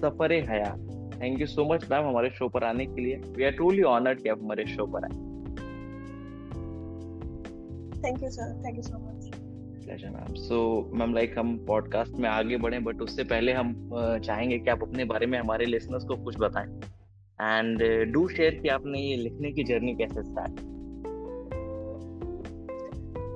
Safar Haya thank you so much ma'am हमारे show पर आने के लिए। वी आर ट्रूली ऑनर्ड कि आप हमारे शो पर आए। Thank you sir thank you so much pleasure ma'am so ma'am like हम पॉडकास्ट में आगे बढ़े बट उससे पहले हम चाहेंगे कि आप अपने बारे में हमारे लिसनर्स को कुछ बताएँ। एंड डू शेयर कि आपने ये लिखने की जर्नी कैसे स्टार्ट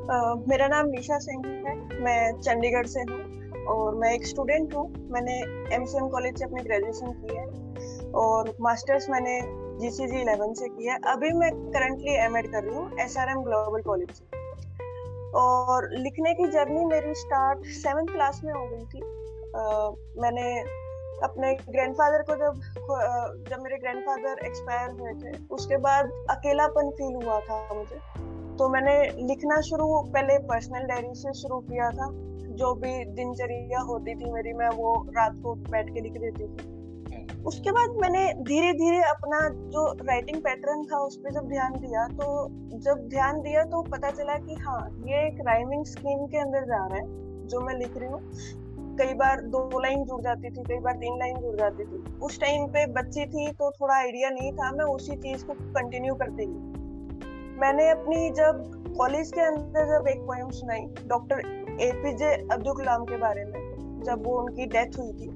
uh, मेरा नाम निशा सिंह है। मैं चंडीगढ़ से हूँ। और मैं एक स्टूडेंट हूँ। मैंने एमसीएम कॉलेज से अपनी ग्रेजुएशन की है और मास्टर्स मैंने जी सी जी इलेवन से किया है। अभी मैं करंटली एम एड कर रही हूँ S R M global college से। और लिखने की जर्नी मेरी स्टार्ट सेवन क्लास में हो गई थी। uh, मैंने अपने ग्रैंडफादर को जब जब मेरे ग्रैंडफादर एक्सपायर हुए थे उसके बाद अकेलापन फील हुआ था मुझे। तो मैंने लिखना शुरू पहले पर्सनल डायरी से शुरू किया था। जो भी दिनचर्या होती थी मेरी मैं वो रात को बैठ के लिख देती थी। उसके बाद मैंने धीरे धीरे अपना जो राइटिंग पैटर्न था उस पर जब ध्यान दिया तो जब ध्यान दिया तो पता चला कि हाँ ये एक राइमिंग स्कीम के अंदर जा रहा है जो मैं लिख रही हूँ। कई बार दो लाइन जुड़ जाती थी कई बार तीन लाइन जुड़ जाती थी। उस टाइम पे बच्ची थी तो थोड़ा आइडिया नहीं था मैं उसी चीज़ को कंटिन्यू करती गई मैंने अपनी जब कॉलेज के अंदर जब एक पोएम सुनाई डॉक्टर एपीजे अब्दुल कलाम के बारे में जब वो उनकी डेथ हुई थी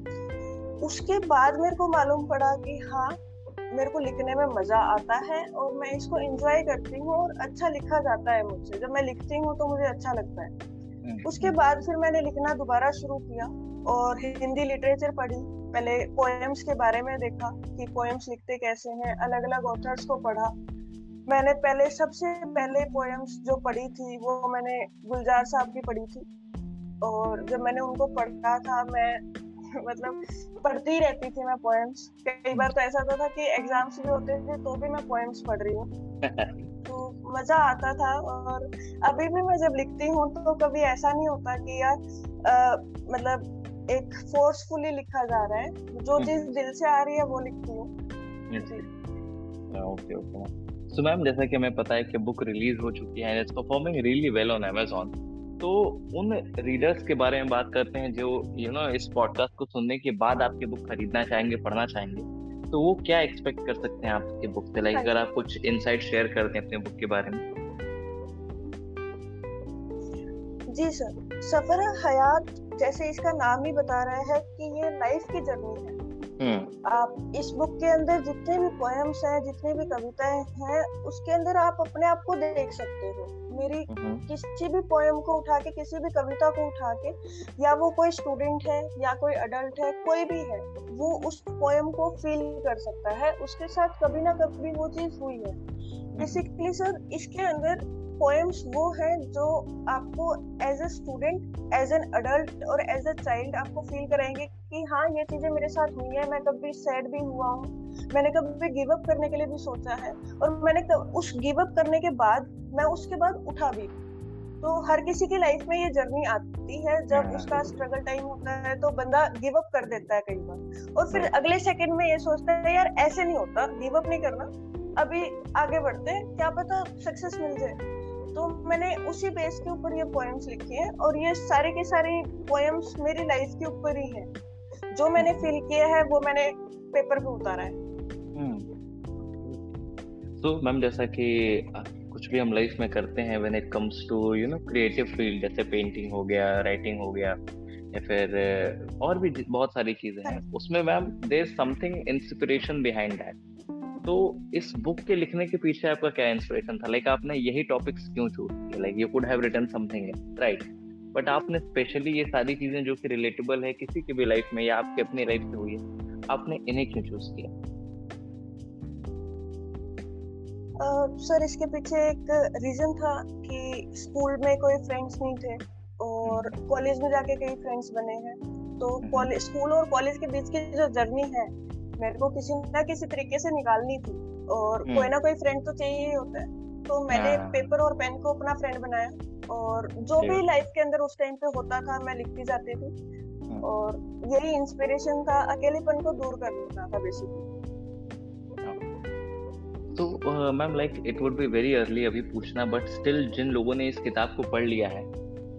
उसके बाद मेरे को मालूम पड़ा कि हाँ मेरे को लिखने में मज़ा आता है और मैं इसको एंजॉय करती हूँ और अच्छा लिखा जाता है मुझसे। जब मैं लिखती हूँ तो मुझे अच्छा लगता है। हम्म। उसके बाद फिर मैंने लिखना दोबारा शुरू किया और हिंदी लिटरेचर पढ़ी। पहले पोएम्स के बारे में देखा कि पोएम्स लिखते कैसे हैं अलग अलग ऑथर्स को पढ़ा। मैंने पहले सबसे पहले पोएम्स जो पढ़ी थी वो मैंने गुलजार साहब की पढ़ी थी। और जब मैंने उनको पढ़ा था मैं मतलब पढ़ती ही रहती थी मैं पोएम्स कई बार तो ऐसा होता था कि एग्ज़ाम्स भी होते थे तो भी मैं पोएम्स पढ़ रही हूँ। तो मज़ा आता था और अभी भी मैं जब लिखती हूँ तो कभी ऐसा नहीं होता कि यार आ, मतलब एक फोर्सफुली लिखा जा रहा है। जो हम्म। चीज़ दिल से आ रही है वो लिखती हूँ। ओके ओके सो मैम जैसा कि हमें पता है कि बुक रिलीज़ हो चुकी है it's performing really well on Amazon तो उन रीडर्स के बारे में बात करते हैं जो यू नो इस पॉडकास्ट को सुनने के बाद आपके बुक खरीदना चाहेंगे पढ़ना चाहेंगे। तो वो क्या एक्सपेक्ट कर सकते हैं आपके बुक से? लाइक अगर आप कुछ इनसाइट शेयर कर दें अपने बुक के बारे में। जी सर सफ़र हयात जैसे इसका नाम ही बता रहा है कि ये लाइफ की जर्नी है। आप इस बुक के अंदर जितने भी पोएम्स हैं जितनी भी कविताएँ हैं उसके अंदर आप अपने आप को देख सकते हो। मेरी किसी भी पोएम को उठा के किसी भी कविता को उठा के या वो कोई स्टूडेंट है या कोई अडल्ट है कोई भी है वो उस पोएम को फील कर सकता है। उसके साथ कभी ना कभी वो चीज़ हुई है। बेसिकली सर इसके अंदर पोएम्स वो हैं जो आपको as a student as an adult और एज ए चाइल्ड आपको फील कराएँगे कि हाँ ये चीज़ें मेरे साथ हुई है मैं कभी सैड भी हुआ हूँ। मैंने कभी गिव अप करने के लिए भी सोचा है और मैंने उस गिव अप करने के बाद मैं उसके बाद उठा भी। तो हर किसी की लाइफ में ये जर्नी आती है जब हाँ, उसका स्ट्रगल टाइम होता है तो बंदा गिव अप कर देता है कई बार। और फिर अगले सेकंड में ये सोचता है यार ऐसे नहीं होता गिव अप नहीं करना। अभी आगे बढ़ते हैं क्या पता सक्सेस मिल जाए। तो मैंने उसी बेस के ऊपर ये पोएम्स लिखी हैं और ये सारे के सारे पोएम्स मेरी लाइफ के ऊपर ही हैं। जो मैंने फील किया है वो मैंने पेपर पे उतारा है। तो मैम जैसा कि कुछ भी हम लाइफ में करते हैं when it comes to you know creative field जैसे पेंटिंग हो गया राइटिंग हो गया या फिर और भी बहुत सारी चीज़ें हैं। हाँ। उसमें ma'am there something inspiration behind that तो इस बुक के लिखने के पीछे आपका क्या इंस्पिरेशन था? लाइक आपने यही टॉपिक्स क्यों चूज़ किया like you could have written something right but आपने स्पेशली ये सारी चीज़ें जो कि रिलेटेबल है किसी की भी लाइफ में या आपके अपनी लाइफ से हुई है आपने इन्हें क्यों चूज़ किया सर uh, इसके पीछे एक रीजन था कि स्कूल में कोई फ्रेंड्स नहीं थे और कॉलेज हम्म। में जाके कई फ्रेंड्स बने हैं तो कॉलेज हम्म। स्कूल और कॉलेज के बीच की जो जर्नी है मेरे को किसी ना किसी तरीके से निकालनी थी और हम्म। कोई ना कोई फ्रेंड तो चाहिए ही होता है तो मैंने हाँ। पेपर और पेन को अपना फ्रेंड बनाया और जो भी लाइफ के अंदर उस टाइम पे होता था मैं लिखती जाती थी। हम्म। और यही इंस्पिरेशन था अकेलेपन को दूर करना था बेसिकली तो ma'am like it would be very early अभी पूछना बट स्टिल जिन लोगों ने इस किताब को पढ़ लिया है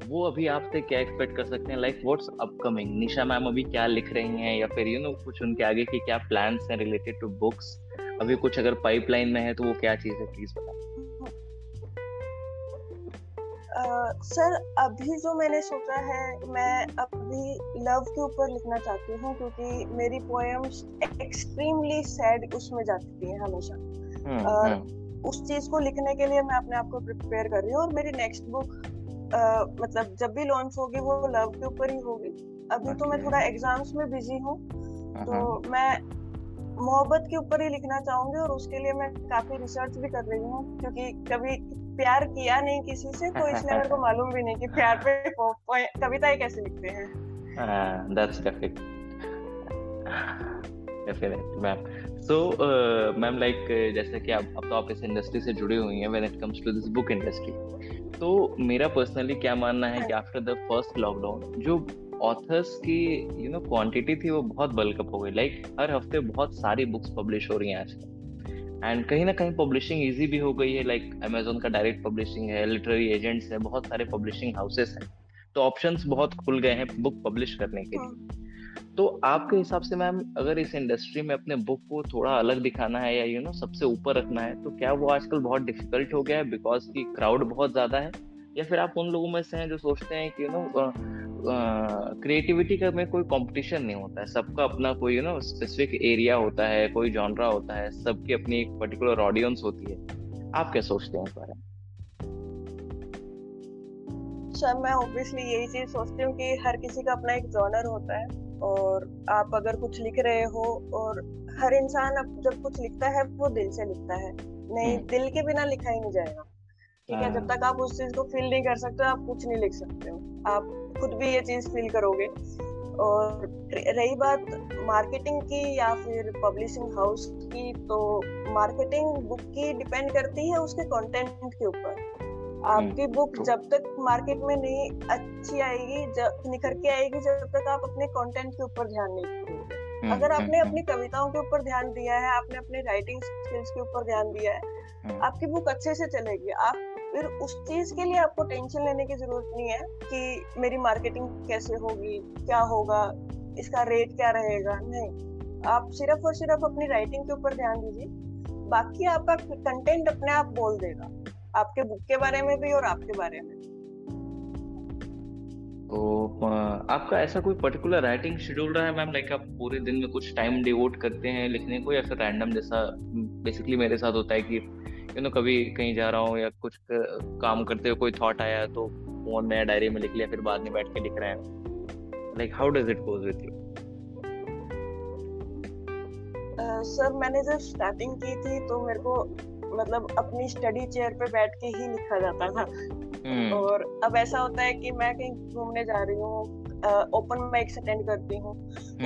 वो अभी आपसे क्या एक्सपेक्ट कर सकते हैं? Like what's upcoming Nisha ma'am अभी क्या लिख रही हैं? या फिर यू नो कुछ उनके आगे की क्या प्लान्स हैं रिलेटेड टू बुक्स अभी कुछ अगर पाइपलाइन में है तो वो क्या चीज़ है प्लीज़ सर अभी जो मैंने सोचा है मैं अभी लव के ऊपर लिखना चाहती हूँ क्योंकि मेरी पोएम्स एक्सट्रीमली सैड उसमें जाती हैं हमेशा। हम्म, और हम्म, उस चीज़ को लिखने के लिए मैं अपने आप को प्रिपेयर कर रही हूँ और मेरी नेक्स्ट बुक मतलब जब भी लॉन्च होगी वो लव के ऊपर ही होगी। अभी तो मैं थोड़ा एग्ज़ाम्स में बिज़ी हूँ हाँ, तो मैं मोहब्बत के ऊपर ही लिखना चाहूँगी और उसके लिए मैं काफ़ी रिसर्च भी कर रही हूँ क्योंकि कभी प्यार किया नहीं किसी से तो इसलिए मेरे को मालूम भी नहीं कि प्यार पे कविताएँ कैसे लिखते हैं। हाँ that's definite definite ma'am so ma'am like जैसे कि आप अब तो आप इस इंडस्ट्री से जुड़ी हुई हैं when it comes to this book industry तो मेरा पर्सनली क्या मानना है कि आफ्टर द फ़र्स्ट लॉकडाउन जो ऑथर्स की यू नो क्वांटिटी थी वो बहुत बल्कअप हो गई। लाइक like, हर हफ़्ते बहुत सारी बुक्स पब्लिश हो रही हैं आजकल एंड कहीं ना कहीं पब्लिशिंग इजी भी हो गई है। लाइक like, अमेजोन का डायरेक्ट पब्लिशिंग है लिटरेरी एजेंट्स है बहुत सारे पब्लिशिंग हाउसेस हैं। तो ऑप्शंस बहुत खुल गए हैं बुक पब्लिश करने के लिए। तो आपके हिसाब से मैम अगर इस इंडस्ट्री में अपने बुक को थोड़ा अलग दिखाना है या यू you नो know, सबसे ऊपर रखना है तो क्या वो आजकल बहुत डिफ़िकल्ट हो गया है? बिकॉज़ की क्राउड बहुत ज़्यादा है। या फिर आप उन लोगों में से हैं जो सोचते हैं कि यू नो क्रिएटिविटी का में कोई कंपटीशन नहीं होता है। सबका अपना कोई यू नो स्पेसिफिक एरिया होता है कोई जॉनरा होता है सबकी अपनी एक पर्टिकुलर ऑडियंस होती है। आप क्या सोचते हैं इस बारे में? सर मैं ऑब्वियसली यही चीज़ सोचती हूँ कि हर किसी का अपना एक जॉनर होता है और आप अगर कुछ लिख रहे हो और हर इंसान अब जब कुछ लिखता है वो दिल से लिखता है। नहीं हम्म। दिल के बिना लिखा ही नहीं जाएगा। ठीक है जब हाँ। तक आप उस चीज़ को फील नहीं कर सकते आप कुछ नहीं लिख सकते हो। आप खुद भी ये चीज़ फील करोगे। और रही बात मार्केटिंग की या फिर पब्लिशिंग हाउस की तो मार्केटिंग बुक की डिपेंड करती है उसके कंटेंट के ऊपर। आपकी बुक जब तक मार्केट में नहीं अच्छी आएगी जब निखर के आएगी जब तक आप अपने कंटेंट के ऊपर ध्यान नहीं दोगे हम्म, अगर हम्म, आपने हम्म, अपनी कविताओं के ऊपर ध्यान दिया है आपने अपने राइटिंग स्किल्स के ऊपर ध्यान दिया है हम्म, आपकी बुक अच्छे से चलेगी। आप फिर उस चीज़ के लिए आपको टेंशन लेने की ज़रूरत नहीं है कि मेरी मार्केटिंग कैसे होगी, क्या होगा, इसका रेट क्या रहेगा? नहीं। आप सिर्फ़ और सिर्फ़ अपनी राइटिंग के ऊपर ध्यान दीजिए। बाकी आपका कंटेंट अपने आप बोल देगा। आपके बुक के बारे में भी और आपके बारे में। तो आपका ऐसा कोई पर्टिकुलर राइटिंग शेड्यूल रहा है मैम? लाइक आप पूरे दिन में कुछ टाइम डिवोट करते हैं लिखने को या फिर रैंडम जैसा बेसिकली मेरे साथ होता है कि यू नो कभी कहीं जा रहा हूँ या कुछ काम करते हुए कोई थॉट आया तो फ़ोन में डायरी में लिख लिया फिर बाद में बैठ के लिख रहे हैं। Like how does it goes with you sir मैंने जब स्टार्टिंग की थी तो मेरे को मतलब अपनी स्टडी चेयर पे बैठ के ही लिखा जाता था। Hmm. और अब ऐसा होता है कि मैं कहीं घूमने जा रही हूँ ओपन माइक्स अटेंड करती हूँ।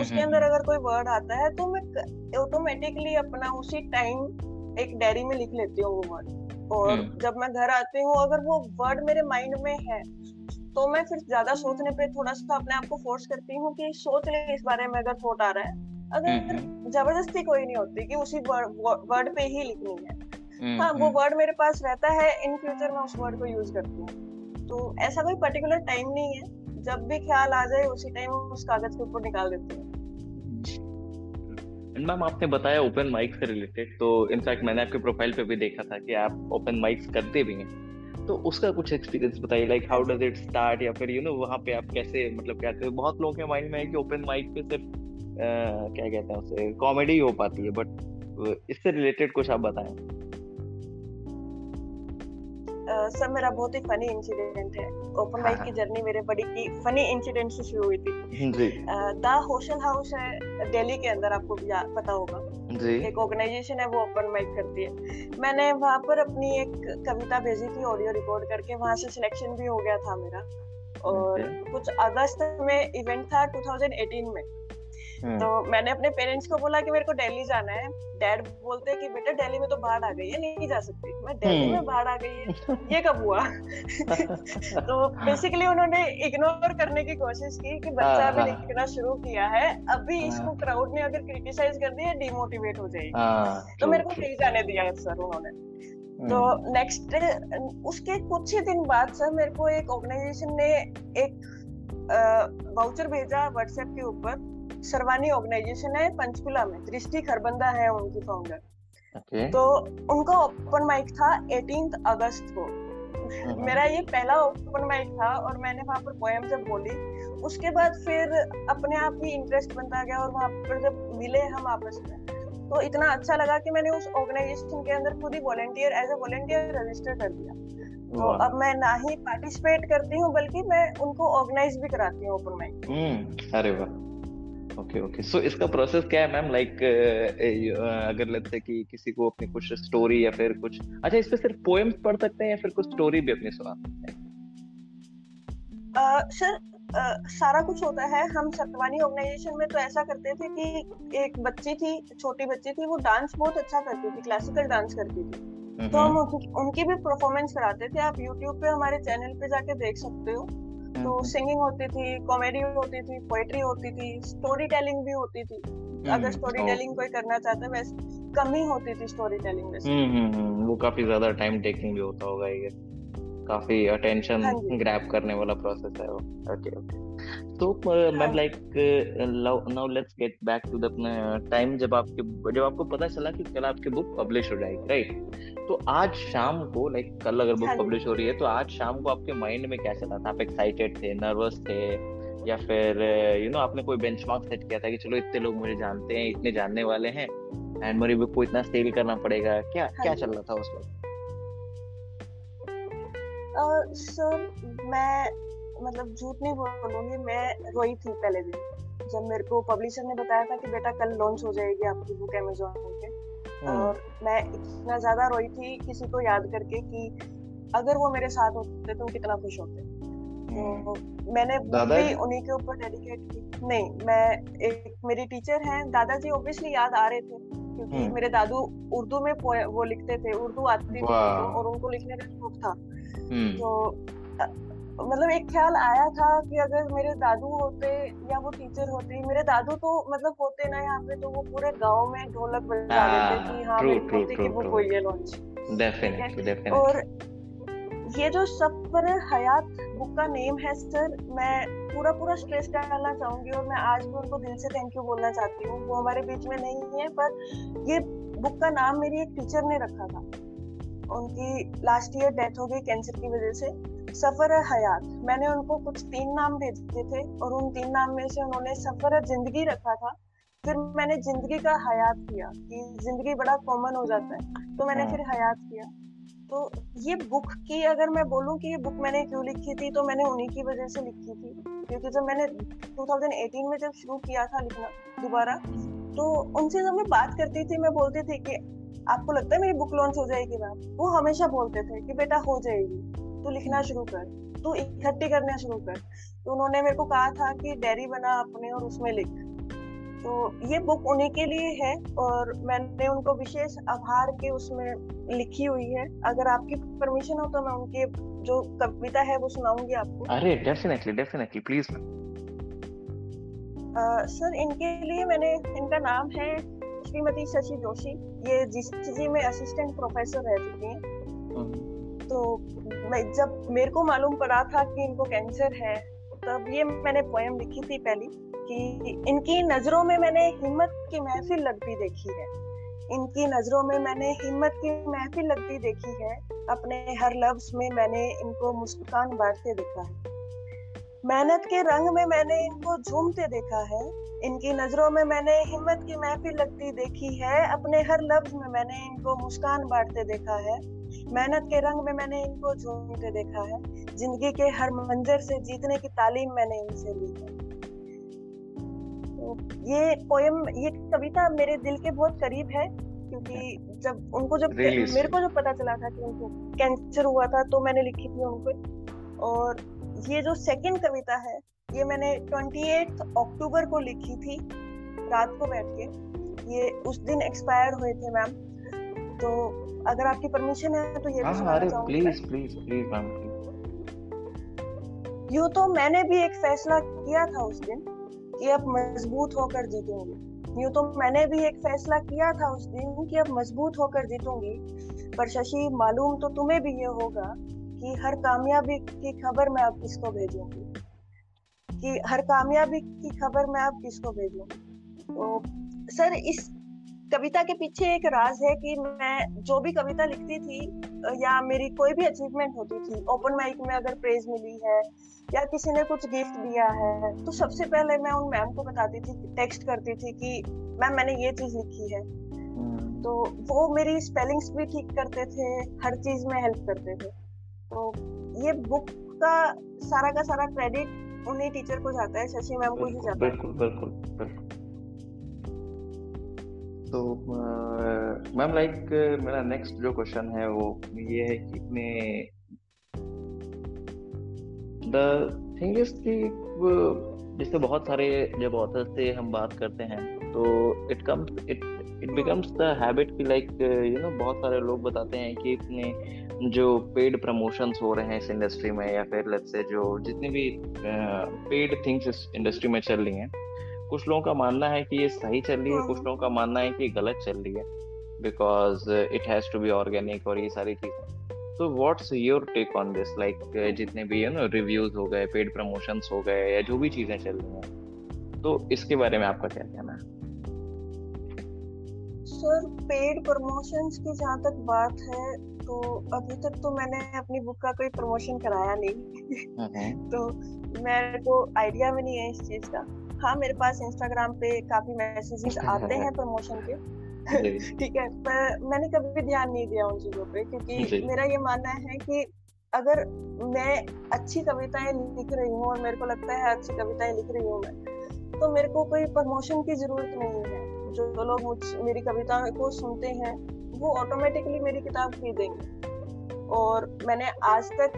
उसके अंदर अगर कोई वर्ड आता है तो मैं ऑटोमेटिकली अपना उसी टाइम एक डायरी में लिख लेती हूँ वो वर्ड और हम्म। जब मैं घर आती हूँ अगर वो वर्ड मेरे माइंड में है तो मैं फिर ज़्यादा सोचने पे थोड़ा सा अपने आप को फोर्स करती हूँ कि सोच ले इस बारे में अगर थॉट आ रहा है। अगर ज़बरदस्ती कोई नहीं होती कि उसी वर्ड पे ही लिखनी है। हाँ वो वर्ड मेरे पास रहता है इन फ्यूचर मैं उस वर्ड को यूज़ करती हूँ। तो ऐसा कोई पर्टिकुलर टाइम नहीं है। जब भी ख्याल आ जाए उसी टाइम उस कागज़ के ऊपर निकाल देती हूँ। एंड मैम आपने बताया ओपन माइक से रिलेटेड तो इनफैक्ट मैंने आपके प्रोफ़ाइल पे भी देखा था कि आप ओपन माइक्स करते भी हैं। तो उसका कुछ एक्सपीरियंस बताइए like how does it start या फिर यू नो वहाँ पे आप कैसे मतलब क्या करते बहुत लोगों के माइंड में है कि ओपन माइक पे सिर्फ़ क्या कहते हैं उसे कॉमेडी हो पाती है बट इससे रिलेटेड कुछ आप बताएँ। सर मेरा बहुत ही फनी इंसिडेंट है। ओपन माइक की जर्नी मेरे बड़ी की फनी इंसिडेंट से शुरू हुई थी। जी। द होशल हाउस है दिल्ली के अंदर आपको भी पता होगा। जी। एक ऑर्गेनाइजेशन है वो ओपन माइक करती है। मैंने वहाँ पर अपनी एक कविता भेजी थी ऑडियो रिकॉर्ड करके। वहाँ से सिलेक्शन भी हो गया था मेरा। और Okay. कुछ अगस्त में इवेंट था 2018 में। तो मैंने अपने पेरेंट्स को बोला कि मेरे को दिल्ली जाना है। डैड बोलते हैं कि बेटा दिल्ली में तो बाढ़ आ गई है नहीं जा सकती। मैं दिल्ली में हम्म। बाढ़ आ गई है ये कब हुआ? तो बेसिकली उन्होंने इग्नोर करने की कोशिश की कि बच्चा अभी हाँ, हाँ। लिखना शुरू किया है। अभी हाँ। इसको क्राउड ने अगर क्रिटिसाइज कर दिया डिमोटिवेट हो जाएगी। तो मेरे को नहीं जाने दिया सर उन्होंने। तो नेक्स्ट हम्म। उसके कुछ ही दिन बाद सर मेरे को एक ऑर्गेनाइजेशन ने एक वाउचर भेजा व्हाट्सएप के ऊपर। सरवानी ऑर्गेनाइजेशन है पंचकुला में। दृष्टि खरबंदा है उनकी फाउंडर okay. तो उनका ओपन माइक था एटीन अगस्त को। हम्म। मेरा ये पहला ओपन माइक था और मैंने वहाँ पर पोएम जब बोली उसके बाद फिर अपने आप ही इंटरेस्ट बनता गया और वहाँ पर जब मिले हम आपस में। तो इतना अच्छा लगा कि मैंने उस ऑर्गेनाइजेशन के अंदर खुद ही volunteer as a volunteer register कर दिया। तो अब मैं ना ही पार्टिसिपेट करती हूँ बल्कि मैं उनको ऑर्गेनाइज भी कराती हूँ ओपन माइक अरे वाह। ओके ओके सो इसका प्रोसेस क्या है मैम लाइक अगर लेट्स से कि किसी को अपनी कुछ स्टोरी या फिर कुछ अच्छा इस पे सिर्फ़ पोएम्स पढ़ सकते हैं या फिर कुछ स्टोरी भी अपनी सुना सकते हैं सर सारा कुछ होता है। हम सतवानी ऑर्गेनाइजेशन में तो ऐसा करते थे कि एक बच्ची थी छोटी बच्ची थी वो डांस बहुत अच्छा करती थी क्लासिकल डांस करती थी। तो हम उनकी भी परफॉर्मेंस कराते थे। आप यूट्यूब पे हमारे चैनल पे जाके देख सकते हो। तो सिंगिंग होती थी कॉमेडी होती थी पोएट्री होती थी स्टोरी टेलिंग भी होती थी। अगर स्टोरी टेलिंग कोई करना चाहता है वैसे कमी होती थी स्टोरी टेलिंग में वो काफ़ी ज़्यादा टाइम टेकिंग भी होता होगा ये काफ़ी अटेंशन ग्रैब करने वाला प्रोसेस है वो। ओके ओके तो ma'am like now let's get back to the time जब आपके जब आपको पता चला कि कल आपकी बुक पब्लिश हो जाएगी राइट तो आज शाम को लाइक like, कल अगर बुक पब्लिश हो रही है तो आज शाम को आपके माइंड में क्या चला था? आप एक्साइटेड थे नर्वस थे? या फिर यू नो आपने कोई बेंचमार्क सेट किया था कि चलो इतने लोग मुझे जानते हैं इतने जानने वाले हैं एंड मेरी बुक को इतना सेल करना पड़ेगा? क्या क्या चल रहा था उस वक्त? सर मैं मतलब झूठ नहीं बोलूँगी मैं रोई थी पहले दिन। जब मेरे को पब्लिशर ने बताया था कि बेटा कल लॉन्च हो जाएगी आपकी बुक अमेजोन पे हम्म। और मैं इतना ज़्यादा रोई थी किसी को याद करके कि अगर वो मेरे साथ होते तो कितना खुश होते। तो मैंने भी उन्हीं के ऊपर डेडिकेट की। नहीं मैं एक मेरी टीचर हैं दादाजी ऑब्वियसली याद आ रहे थे क्योंकि हम्म। मेरे दादू उर्दू में वो लिखते थे उर्दू आती थी और उनको लिखने का शौक था। हम्म। तो मतलब एक ख्याल आया था कि अगर मेरे दादू होते या वो टीचर होते मेरे दादू तो मतलब होते ना यहाँ पे तो वो पूरे गाँव में ढोलक बजा देते हाँ, कि हाँ मेरी पोती की बुक हुई है लॉन्च डेफिनेटली और ये जो सफ़र हयात बुक का नेम है सर मैं पूरा पूरा स्ट्रेस डालना चाहूँगी और मैं आज भी उनको दिल से थैंक यू बोलना चाहती हूँ। वो हमारे बीच में नहीं है पर ये बुक का नाम मेरी एक टीचर ने रखा था। उनकी लास्ट ईयर डेथ हो गई कैंसर की वजह से। सफ़र हयात। मैंने उनको कुछ तीन नाम भेजे थे और उन तीन नाम में से उन्होंने सफ़र ज़िंदगी रखा था। फिर मैंने ज़िंदगी का हयात किया कि ज़िंदगी बड़ा कॉमन हो जाता है। तो मैंने हाँ। फिर हयात किया। तो ये बुक की अगर मैं बोलूँ कि ये बुक मैंने क्यों लिखी थी तो मैंने उन्हीं की वजह से लिखी थी। क्योंकि जब मैंने 2018 में जब शुरू किया था लिखना दोबारा तो उनसे जब मैं बात करती थी मैं बोलती थी कि आपको लगता है मेरी बुक लॉन्च हो जाएगी मैम? वो हमेशा बोलते थे कि बेटा हो जाएगी। तू लिखना शुरू कर तू इकट्ठी करना शुरू कर। तो उन्होंने मेरे को कहा था कि डायरी बना अपने और उसमें लिख। तो ये बुक उन्हीं के लिए है और मैंने उनको विशेष आभार के उसमें लिखी हुई है। अगर आपकी परमिशन हो तो मैं उनके जो कविता है वो सुनाऊँगी आपको। अरे डेफिनेटली डेफिनेटली प्लीज़ सर इनके लिए मैंने इनका नाम है श्रीमती शशि जोशी। ये जीसीजी में असिस्टेंट प्रोफेसर रह चुकी हैं। हम्म। तो मैं जब मेरे को मालूम पड़ा था कि इनको कैंसर है, तब ये मैंने पोएम लिखी थी पहली कि इनकी नज़रों में मैंने हिम्मत की महफिल लगती देखी है। इनकी नज़रों में मैंने हिम्मत की महफिल लगती देखी है। अपने हर लफ्ज में मैंने इनको मुस्कान बांटते देखा है। मेहनत के रंग में मैंने इनको झूमते देखा है। इनकी नज़रों में मैंने हिम्मत की महफिल लगती देखी है। अपने हर लफ्ज में मैंने इनको मुस्कान बांटते देखा है। मेहनत के रंग में मैंने इनको झूमते देखा है। ज़िंदगी के हर मंजर से जीतने की तालीम मैंने इनसे ली है। तो ये पोयम ये कविता मेरे दिल के बहुत करीब है क्योंकि जब उनको जब मेरे को जब पता चला था कि उनको कैंसर हुआ था तो मैंने लिखी थी उनको। और ये जो सेकंड कविता है ये मैंने 28 अक्टूबर को लिखी थी रात को बैठ के। ये उस दिन एक्सपायर हुए थे मैम तो अगर आपकी परमिशन है तो ये भी हाँ सुनाना चाहूँगी प्लीज़ प्लीज़ प्लीज़ मैम यूँ तो मैंने भी एक फैसला किया था उस दिन कि अब मज़बूत होकर जीतूँगी। यूँ तो मैंने भी एक फैसला किया था उस दिन कि अब मज़बूत होकर जीतूँगी। पर शशि मालूम तो तुम्हें भी ये होगा कि हर कामयाबी की खबर मैं अब किसको भेजूँगी? कि हर कामयाबी की खबर मैं अब किसको भेजूँगी? तो सर इस कविता के पीछे एक राज है कि मैं जो भी कविता लिखती थी या मेरी कोई भी अचीवमेंट होती थी ओपन माइक में अगर प्रेज मिली है या किसी ने कुछ गिफ्ट दिया है तो सबसे पहले मैं उन मैम को बताती थी टेक्स्ट करती थी कि मैम मैंने ये चीज़ लिखी है। हम्म, तो वो मेरी स्पेलिंग्स भी ठीक करते थे हर चीज़ में हेल्प करते थे। तो ये बुक का सारा का सारा क्रेडिट उन्हीं टीचर को जाता है शशि मैम को ही जाता है। बिल्कुल बिल्कुल बिल्कुल। तो मैम लाइक मेरा नेक्स्ट जो क्वेश्चन है वो ये है कि मैं द थिंग इज़ कि जैसे बहुत सारे जब ऑथर से हम बात करते हैं तो it comes it it becomes the habit कि लाइक यू नो बहुत सारे लोग बताते हैं कि इतने जो पेड प्रमोशंस हो रहे हैं इस इंडस्ट्री में या फिर लेट्स से जो जितनी भी पेड थिंग्स इस इंडस्ट्री में चल रही हैं कुछ लोगों का मानना है कि ये सही चल रही है कुछ हम्म। लोगों का मानना है कि गलत चल रही है because it has to be organic और ये सारी चीज़ें। तो what's your take on this like जितने भी यू नो रिव्यूज़ हो गए पेड प्रमोशंस हो गए या जो भी चीज़ें चल रही हैं तो इसके बारे में आपका क्या कहना है? सर पेड प्रमोशंस की जहाँ तक बात है तो अभी तक तो मैंने अपनी बुक का कोई प्रमोशन कराया नहीं। हम्म, तो मेरे को आइडिया भी नहीं है इस चीज़ का। हाँ मेरे पास इंस्टाग्राम पे काफ़ी मैसेजेस आते हैं प्रमोशन के। ठीक है पर मैंने कभी भी ध्यान नहीं दिया उन चीज़ों पे क्योंकि मेरा ये मानना है कि अगर मैं अच्छी कविताएँ लिख रही हूँ और मेरे को लगता है अच्छी कविताएँ लिख रही हूँ मैं तो मेरे को कोई प्रमोशन की ज़रूरत नहीं है। जो लोग मुझ मेरी कविताओं को सुनते हैं वो ऑटोमेटिकली मेरी किताब खरीदेंगे। और मैंने आज तक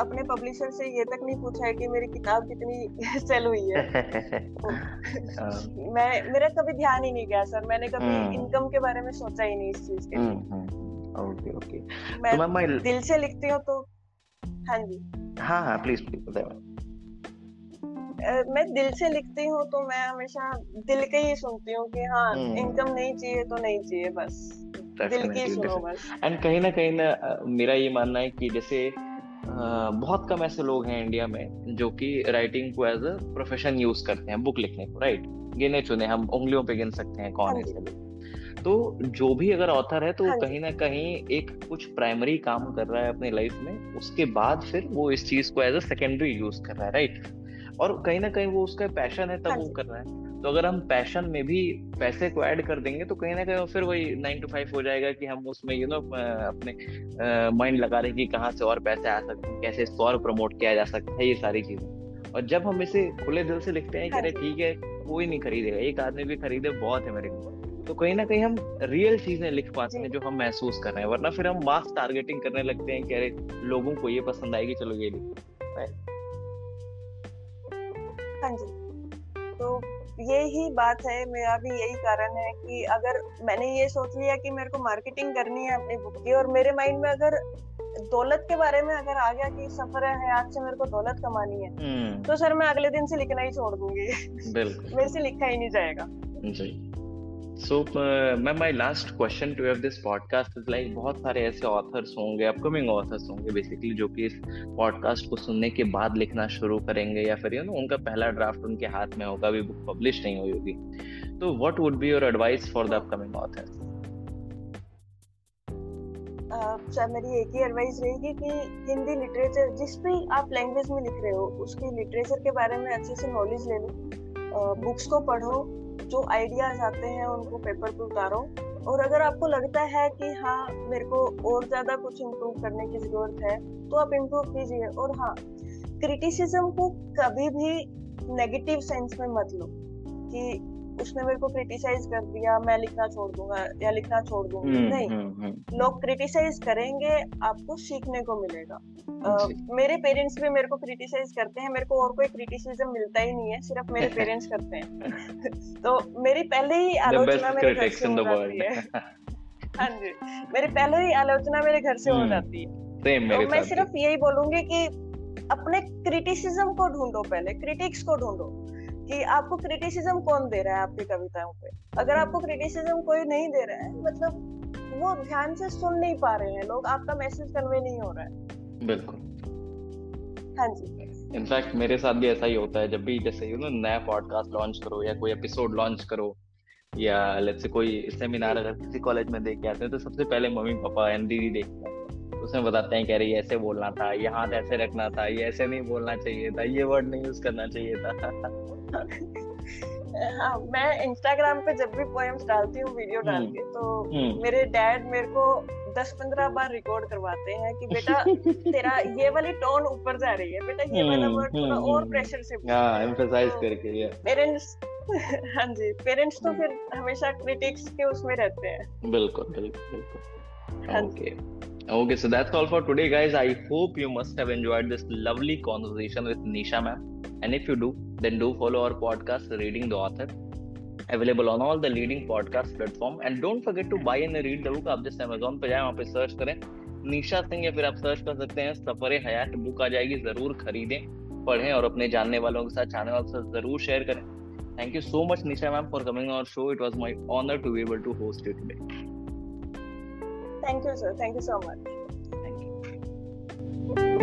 अपने पब्लिशर से ये तक नहीं पूछा है कि मेरी किताब कितनी सेल हुई है। मैं मेरा कभी ध्यान ही नहीं गया सर मैंने कभी हम्म। इनकम के बारे में सोचा ही नहीं इस चीज़ के हम्म, हम्म, ओके ओके। मैं तो मैं दिल से लिखती हूँ तो हाँ जी। हाँ हाँ प्लीज़ प्लीज़ बताइए मैं दिल से लिखती हूँ तो मैं हमेशा दिल के ही सुनती हूँ कि हाँ हम्म। इनकम नहीं चाहिए तो नहीं चाहिए बस। एंड कहीं ना कहीं ना मेरा ये मानना है कि जैसे बहुत कम ऐसे लोग हैं इंडिया में जो कि राइटिंग को एज अ प्रोफेशन यूज़ करते हैं बुक लिखने को राइट गिने चुने हम उंगलियों पे गिन सकते हैं कौन हाँ है। तो जो भी अगर ऑथर है तो हाँ कहीं ना कहीं एक कुछ प्राइमरी काम कर रहा है अपनी लाइफ में उसके बाद फिर वो इस चीज़ को एज अ सेकेंडरी यूज़ कर रहा है राइट और कहीं ना कहीं वो उसका पैशन है तब हाँ वो कर रहा है। तो अगर हम पैशन में भी पैसे को ऐड कर देंगे तो कहीं ना कहीं फिर वही नाइन टू फाइव हो जाएगा कि हम उसमें यू नो अपने माइंड लगा रहे हैं कि कहाँ से और पैसे आ सकते हैं कैसे इसको और प्रमोट किया जा सकता है ये सारी चीज़ें। और जब हम इसे खुले दिल से लिखते हैं कि हाँ। अरे ठीक है कोई नहीं खरीदेगा एक आदमी भी खरीदे बहुत है मेरे को तो कहीं ना कहीं हम रियल चीज़ें लिख पाते हैं जो हम महसूस कर रहे हैं वरना फिर हम मास टारगेटिंग करने लगते हैं कि अरे लोगों को ये पसंद आएगी चलो ये लिखो। हाँ जी। तो यही बात है मेरा भी यही कारण है कि अगर मैंने ये सोच लिया कि मेरे को मार्केटिंग करनी है अपनी बुक की और मेरे माइंड में अगर दौलत के बारे में अगर आ गया कि सफ़र है आज से मेरे को दौलत कमानी है हम्म। तो सर मैं अगले दिन से लिखना ही छोड़ दूँगी। मेरे से लिखा ही नहीं जाएगा। जी। So ma'am my last question to have this podcast is like बहुत सारे ऐसे ऑथर्स होंगे अपकमिंग ऑथर्स होंगे बेसिकली जो कि इस पॉडकास्ट को सुनने के बाद लिखना शुरू करेंगे या फिर यू नो उनका पहला ड्राफ्ट उनके हाथ में होगा, अभी बुक पब्लिश नहीं हुई होगी। तो what would be your advice for the upcoming authors sir, मेरी एक ही एडवाइस रहेगी कि हिंदी लिटरेचर जिस भी आप लैंग्वेज में लिख रहे हो, उसकी लिटरेचर के बारे में अच्छे से नॉलेज ले लो। बुक्स को पढ़ो जो आइडियाज़ आते हैं, उनको पेपर पर उतारो। और अगर आपको लगता है कि हाँ मेरे को और ज़्यादा कुछ इम्प्रूव करने की ज़रूरत है तो आप इम्प्रूव कीजिए। और हाँ क्रिटिसिज्म को कभी भी नेगेटिव सेंस में मत लो कि उसने मेरे को क्रिटिसाइज कर दिया मैं लिखना छोड़ दूँगा या लिखना छोड़ दूँगी। हम्म, नहीं हम्म, हम्म, लोग क्रिटिसाइज करेंगे आपको सीखने को मिलेगा। जी। मेरे पेरेंट्स भी मेरे को क्रिटिसाइज करते हैं मेरे को और कोई क्रिटिसिज्म मिलता ही नहीं है सिर्फ़ मेरे पेरेंट्स करते हैं। तो मेरी पहले ही आलोचना मेरे घर से हो जाती है। हाँ जी मेरी पहले ही आलोचना मेरे घर से हो जाती है। तो मैं सिर्फ़ यही बोलूँगी कि अपने क्रिटिसिज्म को ढूंढो पहले क्रिटिक्स को ढूंढो। कि आपको क्रिटिसिज्म कौन दे रहा है आपकी कविताओं पे? अगर आपको क्रिटिसिज्म कोई नहीं दे रहा है मतलब वो ध्यान से सुन नहीं पा रहे हैं लोग आपका मैसेज कन्वे नहीं हो रहा है। बिल्कुल। हाँ जी। इनफैक्ट मेरे साथ भी ऐसा ही होता है जब भी जैसे यू नो नया पॉडकास्ट लॉन्च करो या कोई एपिसोड लॉन्च करो या लेट्स से कोई सेमिनार अगर किसी कॉलेज में देख के आते हैं तो सबसे पहले मम्मी पापा एंड दीदी देखते हैं। उसमें बताते हैं कह रही ऐसे बोलना था ये हाथ ऐसे रखना था ये ऐसे नहीं बोलना चाहिए था ये वर्ड नहीं यूज़ करना चाहिए था हाँ मैं इंस्टाग्राम पे जब भी पोएम्स डालती हूँ वीडियो डाल हम्म। के तो हम्म। मेरे डैड मेरे को दस पंद्रह बार रिकॉर्ड करवाते हैं कि बेटा तेरा ये वाली टोन ऊपर जा रही है बेटा ये वाला वर्ड थोड़ा हम्म, और हम्म। प्रेशर से हाँ एम्फेसाइज करके या पेरेंट्स हाँ जी पेरेंट्स तो। फिर हमेशा क्रिटिक्स के उसमें रहते हैं बिल्कुल बिल्कुल बिल्कुल हाँ okay okay so that's all for today guys i hope you must have enjoyed this lovely conversation with nisha ma'am and if you do then do follow our podcast reading the author available on all the leading podcast platform and don't forget to buy and read the book आप जैसे amazon पे जाए वहाँ पे search करें निशा सिंह या फिर आप सर्च कर सकते हैं सफ़र हयात बुक आ जाएगी ज़रूर खरीदें पढ़ें और अपने जानने वालों के साथ चाहने वालों साथ ज़रूर शेयर करें thank you so much Nisha ma'am for coming on show it was my honour to be able to host you today Thank you, sir. Thank you so much. Thank you.